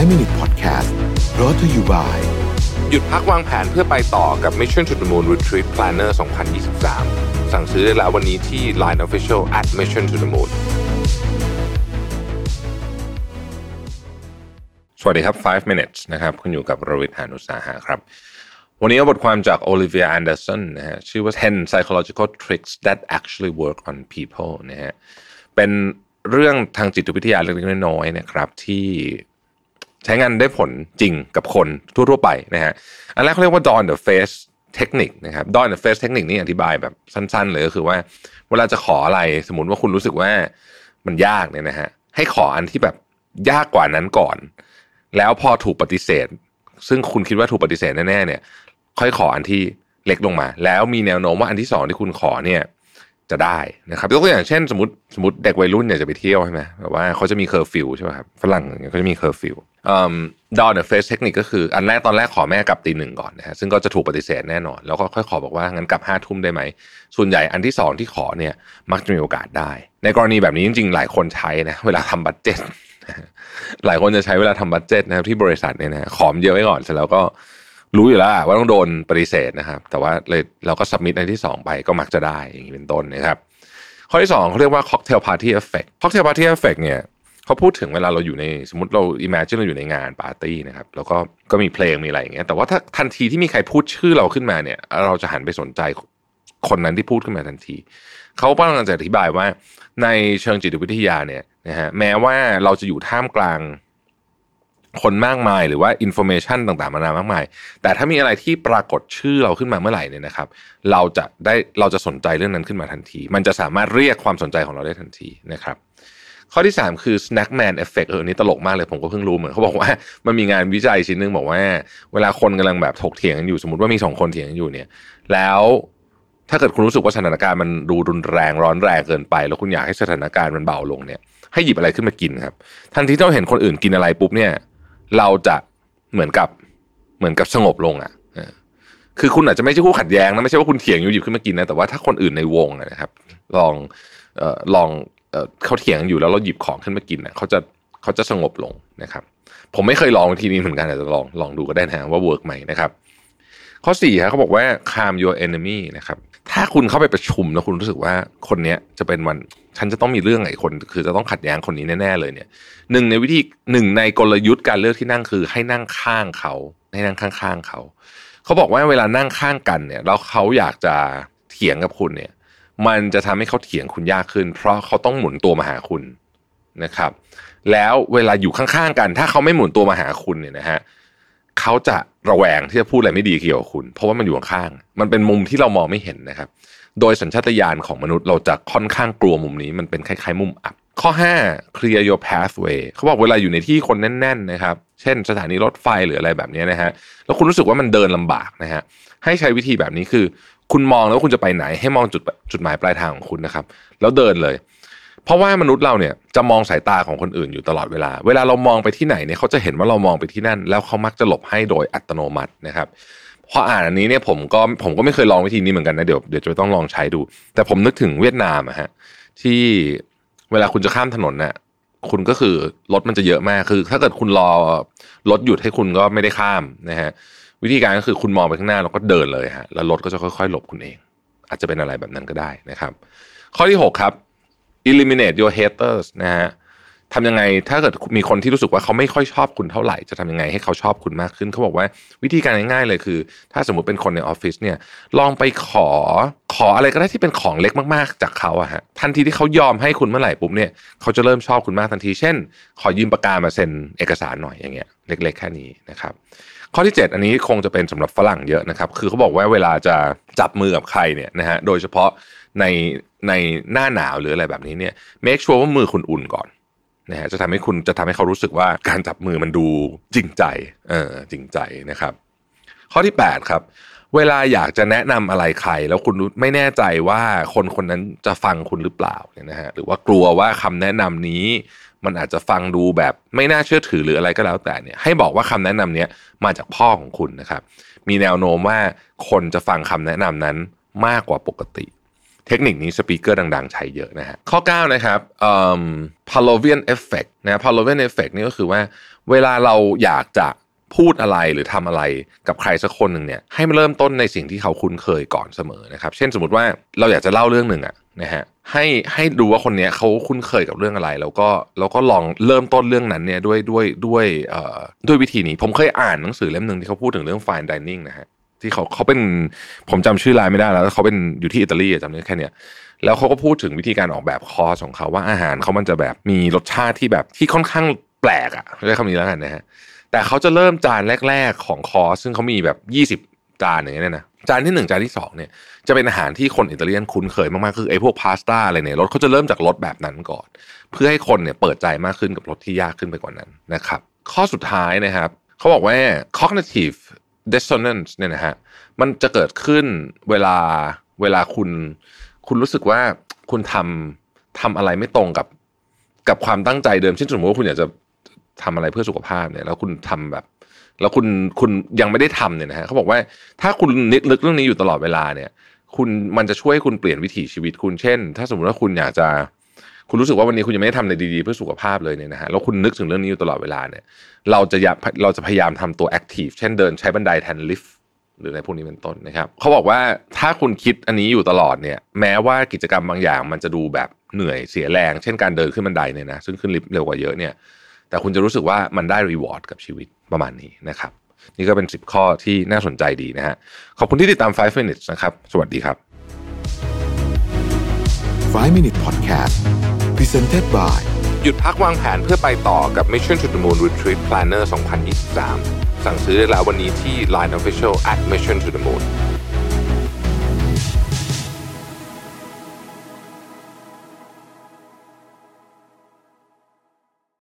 5 Minute Podcast รอ t ธออยู่บ่ายหยุดพักวางแผนเพื่อไปต่อกับ Mission to the Moon Retreat Planner 2023 สั่งซื้อได้แล้ววันนี้ที่ Line Official at Mission to the Moon สวัสดีครับ 5 minutes นะครับ คุณอยู่กับรวิทยานุสาหะครับ วันนี้เอาบทความจากโอลิเวียแอนเดอร์สันนะฮะชื่อว่า 10 psychological tricks that actually work on people นะฮะเป็นเรื่องทางจิตวิทยาเล็กๆน้อยๆนะครับ ที่ ใช้งานได้ผลจริงกับคนทั่วๆไปนะฮะอันแรกเขาเรียกว่า dawn the face เทคนิคนะครับ dawn the face เทคนิคนี่อธิบายแบบสั้นๆเลยก็คือว่า เวลาจะขออะไรสมมติว่าคุณรู้สึกว่ามันยากเนี่ยนะฮะให้ขออันที่แบบยากกว่านั้นก่อน แล้วพอถูกปฏิเสธ ซึ่งคุณคิดว่าถูกปฏิเสธแน่ๆเนี่ย ค่อยขออันที่เล็กลงมา แล้วมีแนวโน้มว่าอันที่สองที่คุณขอเนี่ย จะได้นะครับยกตัวอย่างเช่น สมมติสมมติเด็กวัยรุ่นเนี่ยจะไปเที่ยวใช่ไหมแบบว่าเขาจะมีเคอร์ฟิวใช่ไหมครับฝรั่งเขาจะมีเคอร์ฟิว door in face technique ก็คืออันแรกตอนแรกขอแม่กลับตีหนึ่งก่อนนะฮะซึ่งก็จะถูกปฏิเสธแน่นอน แล้วก็ค่อยขอบอกว่างั้นกลับห้าทุ่มได้ไหม ส่วนใหญ่อันที่สองที่ขอเนี่ยมักจะมีโอกาสได้ ในกรณีแบบนี้จริงๆ หลายคนใช้นะเวลาทำ budget หลายคนจะใช้เวลาทำ budget นะครับที่บริษัทเนี่ยนะขอมเยอะไว้ก่อนเสร็จแล้วก็ รู้อยู่แล้วว่าต้องโดนปฏิเสธนะครับ แต่ว่าเลยเราก็ submit ในที่สองไปก็มักจะได้อย่างนี้เป็นต้นนะครับ ข้อที่สองเขาเรียกว่า cocktail party effect cocktail party effect เนี่ยเขาพูดถึงเวลาเราอยู่ในสมมติเรา imagine เราอยู่ในงานปาร์ตี้นะครับแล้วก็ก็มีเพลงมีอะไรอย่างเงี้ยแต่ว่าถ้าทันทีที่มีใครพูดชื่อเราขึ้นมาเนี่ย เราจะหันไปสนใจคนนั้นที่พูดขึ้นมาทันที เขากำลังจะอธิบายว่าในเชิงจิตวิทยาเนี่ยนะฮะแม้ว่าเราจะอยู่ท่ามกลาง คนมากมายหรือว่า information ต่างๆมานามากมาย แต่ถ้ามีอะไรที่ปรากฏชื่อเราขึ้นมาเมื่อไหร่เนี่ยนะครับ เราจะได้เราจะสนใจเรื่องนั้นขึ้นมาทันที มันจะสามารถเรียกความสนใจของเราได้ทันทีนะครับ ข้อที่ 3 คือ snackman effect เออนี่ตลกมากเลยผมก็เพิ่งรู้เหมือนเขาบอกว่ามันมีงานวิจัยชิ้นนึงบอกว่า เวลาคนกำลังแบบถกเถียงกันอยู่สมมติว่ามีสองคนเถียงกันอยู่เนี่ย แล้วถ้าเกิดคุณรู้สึกว่าสถานการณ์มันดูรุนแรงร้อนแรงเกินไป แล้วคุณอยากให้สถานการณ์มันเบาลงเนี่ยให้หยิบอะไรขึ้นมากินครับ ทันทีที่เราเห็นคนอื่นกินอะไรปุ๊บเนี่ย เราจะเหมือนกับเหมือนกับสงบลงอะคือคุณอาจจะไม่ใช่คู่ขัดแย้งนะไม่ใช่ว่าคุณเถียงอยู่หยิบขึ้นมากินนะแต่ว่าถ้าคนอื่นในวงนะครับ ลองเอ่อลองเอ่อเขาเถียงอยู่แล้วเราหยิบของขึ้นมากินนะเขาจะเขาจะสงบลงนะครับ ผมไม่เคยลองวิธีนี้เหมือนกันแต่ลองลองดูก็ได้นะว่าเวิร์กไหมนะครับ ข้อสี่ครับเขาบอกว่า calm your enemy นะครับ ถ้าคุณเข้าไปประชุมแล้วคุณรู้สึกว่าคนเนี้ยจะเป็นวันฉันจะต้องมีเรื่องไอ้คน คือจะต้องขัดแย้งคนนี้แน่ๆเลยเนี่ยหนึ่งในวิธีหนึ่งในกลยุทธ์การเลือกที่นั่งคือ ให้นั่งข้างเขา ให้นั่งข้างๆเขา เขาบอกว่าเวลานั่งข้างกันเนี่ยแล้วเขาอยากจะเถียงกับคุณเนี่ย มันจะทำให้เขาเถียงคุณยากขึ้น เพราะเขาต้องหมุนตัวมาหาคุณนะครับ แล้วเวลาอยู่ข้างๆกัน ถ้าเขาไม่หมุนตัวมาหาคุณเนี่ยนะฮะ เขาจะระแวงที่จะพูดอะไรไม่ดีเกี่ยวกับคุณ เพราะว่ามันอยู่ข้างๆมันเป็นมุมที่เรามองไม่เห็นนะครับ โดยสัญชาตญาณของมนุษย์เราจะค่อนข้างกลัวมุมนี้ มันเป็นคล้ายๆ มุมอับ ข้อ 5 clear your pathway เขาบอกเวลาอยู่ในที่คนแน่นๆนะครับ เช่น สถานีรถไฟหรืออะไรแบบนี้นะฮะ แล้วคุณรู้สึกว่ามันเดินลำบากนะฮะ ให้ใช้วิธีแบบนี้คือ คุณมองแล้วคุณจะไปไหน ให้มองจุดจุดหมายปลายทางของคุณนะครับ แล้วเดินเลย เพราะว่ามนุษย์เราเนี่ยจะมองสายตาของคนอื่นอยู่ตลอดเวลา เวลาเรามองไปที่ไหนเนี่ยเขาจะเห็นว่าเรามองไปที่นั่น แล้วเขามักจะหลบให้โดยอัตโนมัตินะครับพออ่านอันนี้เนี่ยผมก็ผมก็ไม่เคยลองวิธีนี้เหมือนกันนะเดี๋ยวเดี๋ยวจะต้องลองใช้ดู แต่ผมนึกถึงเวียดนามอะฮะที่เวลาคุณจะข้ามถนนเนี่ยคุณก็คือรถมันจะเยอะมากคือ ถ้าเกิดคุณรอรถหยุดให้คุณก็ไม่ได้ข้ามนะฮะวิธีการก็คือคุณมองไปข้างหน้าแล้วก็เดินเลยฮะแล้วรถก็จะค่อยๆ หลบคุณเอง อาจจะเป็นอะไรแบบนั้นก็ได้นะครับ ข้อที่ 6 ครับ eliminate your haters นะฮะทำยังไงถ้าเกิดมีคนที่รู้สึกว่าเขาไม่ค่อยชอบคุณเท่าไหร่จะทำยังไงให้เขาชอบคุณมากขึ้นเขาบอกว่าวิธีการง่ายๆเลยคือ ถ้าสมมุติเป็นคนในออฟฟิศเนี่ยลองไปขอขออะไรก็ได้ที่เป็นของเล็กมากๆ จากเขาอะฮะทันทีที่เขายอมให้คุณเมื่อไหร่ปุ๊บเนี่ยเขาจะเริ่มชอบคุณมากทันที เช่น ขอยืมปากกามาเซ็นเอกสารหน่อยอย่างเงี้ยเล็ก ๆ แค่นี้นะครับ ข้อที่ 7 อันนี้คงจะเป็นสำหรับฝรั่งเยอะนะครับ คือเขาบอกว่าเวลาจะจับมือกับใครเนี่ยนะฮะโดยเฉพาะในในหน้าหนาวหรืออะไรแบบนี้เนี่ย make sure ว่ามือคุณอุ่นก่อนนะฮะจะทำให้คุณจะทำให้เขารู้สึกว่าการจับมือมันดูจริงใจเออจริงใจนะครับ ข้อที่ 8 ครับ เวลาอยากจะแนะนำอะไรใคร แล้วคุณไม่แน่ใจว่าคนคนนั้นจะฟังคุณหรือเปล่าเนี่ยนะฮะหรือว่ากลัวว่าคำแนะนำนี้ มันอาจจะฟังดูแบบไม่น่าเชื่อถือหรืออะไรก็แล้วแต่เนี่ยให้บอกว่าคำแนะนำเนี้ยมาจากพ่อของคุณนะครับ มีแนวโน้มว่าคนจะฟังคำแนะนำนั้นมากกว่าปกติ เทคนิคนี้สปีกเกอร์ดัง ๆ ใช้เยอะนะฮะข้อ 9 นะครับเอ่อ Pavlovian effect นะ Pavlovian effect นี่ก็คือว่า เวลาเราอยากจะ พูดอะไรหรือทำอะไรกับใครสักคนหนึ่งเนี่ยให้มันเริ่มต้นในสิ่งที่เขาคุ้นเคยก่อนเสมอนะครับ เช่นสมมติว่าเราอยากจะเล่าเรื่องหนึ่งอะนะฮะให้ให้ดูว่าคนเนี้ยเขาคุ้นเคยกับเรื่องอะไร แล้วก็แล้วก็ลองเริ่มต้นเรื่องนั้นเนี่ยด้วยด้วยด้วยเอ่อด้วยวิธีนี้ ผมเคยอ่านหนังสือเล่มหนึ่งที่เขาพูดถึงเรื่อง fine dining นะฮะที่เขาเขาเป็นผมจำชื่อรายไม่ได้แล้วเขาเป็นอยู่ที่อิตาลีจำได้แค่เนี้ยแล้วเขาก็พูดถึงวิธีการออกแบบคอร์สของเขาว่าอาหารเขามันจะแบบมีรสชาติที่แบบที่ค่อนข้างแปลกอะใช้คำนี้แล้วกันนะฮะ แต่เขาจะเริ่มจานแรก ๆ ของคอร์สซึ่งเขามีแบบ 20 จานอย่างเงี้ยนะจานที่ 1 จานที่ 2 เนี่ย จะเป็นอาหารที่คนอิตาเลียนคุ้นเคยมากๆ คือไอ้พวกพาสต้าอะไรเนี่ยรสเขาจะเริ่มจากรสแบบนั้นก่อน เพื่อให้คนเนี่ยเปิดใจมากขึ้นกับรสที่ยากขึ้นไปกว่านั้นนะครับข้อสุดท้ายนะครับเขาบอกว่า cognitive dissonance เนี่ยนะฮะมันจะเกิดขึ้นเวลาเวลาคุณ คุณรู้สึกว่าคุณทำทำอะไรไม่ตรงกับกับความตั้งใจเดิมเช่นสมมติว่าคุณอยากจะ ทำอะไรเพื่อสุขภาพเนี่ย แล้วคุณทำแบบ แล้วคุณคุณยังไม่ได้ทำเนี่ยนะฮะเขาบอกว่าถ้าคุณนึกนึกเรื่องนี้อยู่ตลอดเวลาเนี่ย คุณมันจะช่วยคุณเปลี่ยนวิถีชีวิตคุณเช่น ถ้าสมมติว่าคุณอยากจะคุณรู้สึกว่าวันนี้คุณยังไม่ได้ทำอะไรดีๆเพื่อสุขภาพเลยเนี่ยนะฮะแล้วคุณนึกถึงเรื่องนี้อยู่ตลอดเวลาเนี่ย เราจะอยากเราจะพยายามทำตัว active เช่นเดินใช้บันไดแทนลิฟต์หรืออะไรพวกนี้เป็นต้นนะครับเขาบอกว่าถ้าคุณคิดอันนี้อยู่ตลอดเนี่ย แม้ว่ากิจกรรมบางอย่างมันจะดูแบบเหนื่อยเสียแรง เช่นการเดินขึ้นบันไดเนี่ยนะซึ่งขึ้นลิฟต์เร็วกว่าเยอะเนี่ย แต่คุณจะรู้สึกว่ามันได้ reward กับชีวิตประมาณนี้นะครับ นี่ก็เป็น 10 ข้อที่น่าสนใจดีนะฮะขอบคุณที่ติดตาม 5 minutes นะครับ สวัสดีครับ 5 Minute Podcast Presented by หยุดพักวางแผนเพื่อไปต่อกับ Mission to the Moon Retreat Planner 2023 สั่งซื้อได้แล้ววันนี้ที่ Line Official at Mission to the Moon